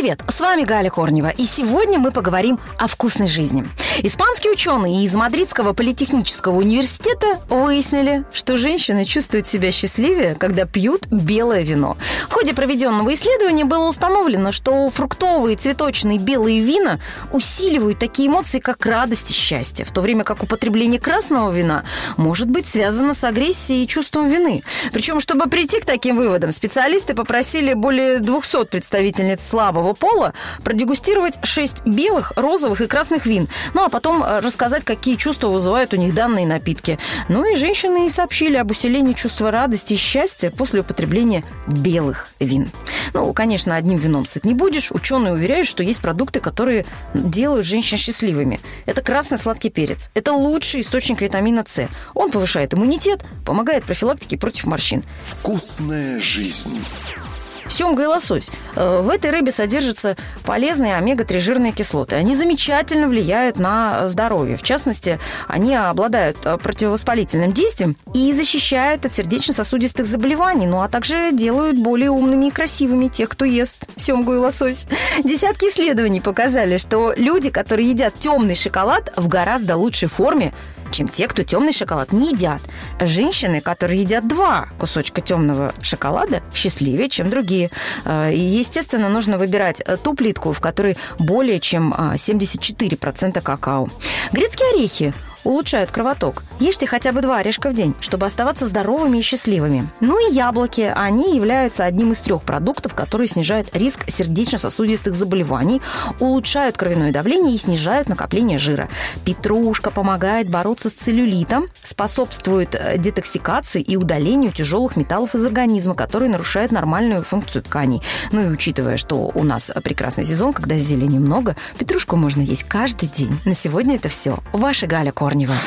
Привет, с вами Галя Корнева, и сегодня мы поговорим о вкусной жизни. Испанские ученые из Мадридского политехнического университета выяснили, что женщины чувствуют себя счастливее, когда пьют белое вино. В ходе проведенного исследования было установлено, что фруктовые, цветочные белые вина усиливают такие эмоции, как радость и счастье, в то время как употребление красного вина может быть связано с агрессией и чувством вины. Причем, чтобы прийти к таким выводам, специалисты попросили более 200 представительниц слабого пола продегустировать 6 белых, розовых и красных вин. Ну, а потом э, рассказать, какие чувства вызывают у них данные напитки. Ну и женщины и сообщили об усилении чувства радости и счастья после употребления белых вин. Ну, конечно, одним вином сыт не будешь. Ученые уверяют, что есть продукты, которые делают женщин счастливыми. Это красный сладкий перец. Это лучший источник витамина С. Он повышает иммунитет, помогает профилактике против морщин. Вкусная жизнь семга и лосось. Э, в этой рыбе содержатся полезные омега-3 жирные кислоты. Они замечательно влияют на здоровье. В частности, они обладают э, противовоспалительным действием и защищают от сердечно-сосудистых заболеваний, ну а также делают более умными и красивыми тех, кто ест семгу и лосось. Десятки исследований показали, что люди, которые едят темный шоколад, в гораздо лучшей форме, чем те, кто темный шоколад не едят. Женщины, которые едят два кусочка темного шоколада, счастливее, чем другие. Э, и, естественно, нужно выбирать э, ту плитку, в которой более чем 74% э, какао. Грецкие орехи улучшают кровоток. Ешьте хотя бы два орешка в день, чтобы оставаться здоровыми и счастливыми. Ну и яблоки. Они являются одним из трех продуктов, которые снижают риск сердечно-сосудистых заболеваний, улучшают кровяное давление и снижают накопление жира. Петрушка помогает бороться с целлюлитом, способствует э, детоксикации и удалению тяжелых металлов из организма, которые нарушают нормальную функцию тканей. Ну и учитывая, что у нас прекрасный сезон, когда зелени много, петрушку можно есть каждый день. На сегодня это все. Ваша Галя Кор Корнева.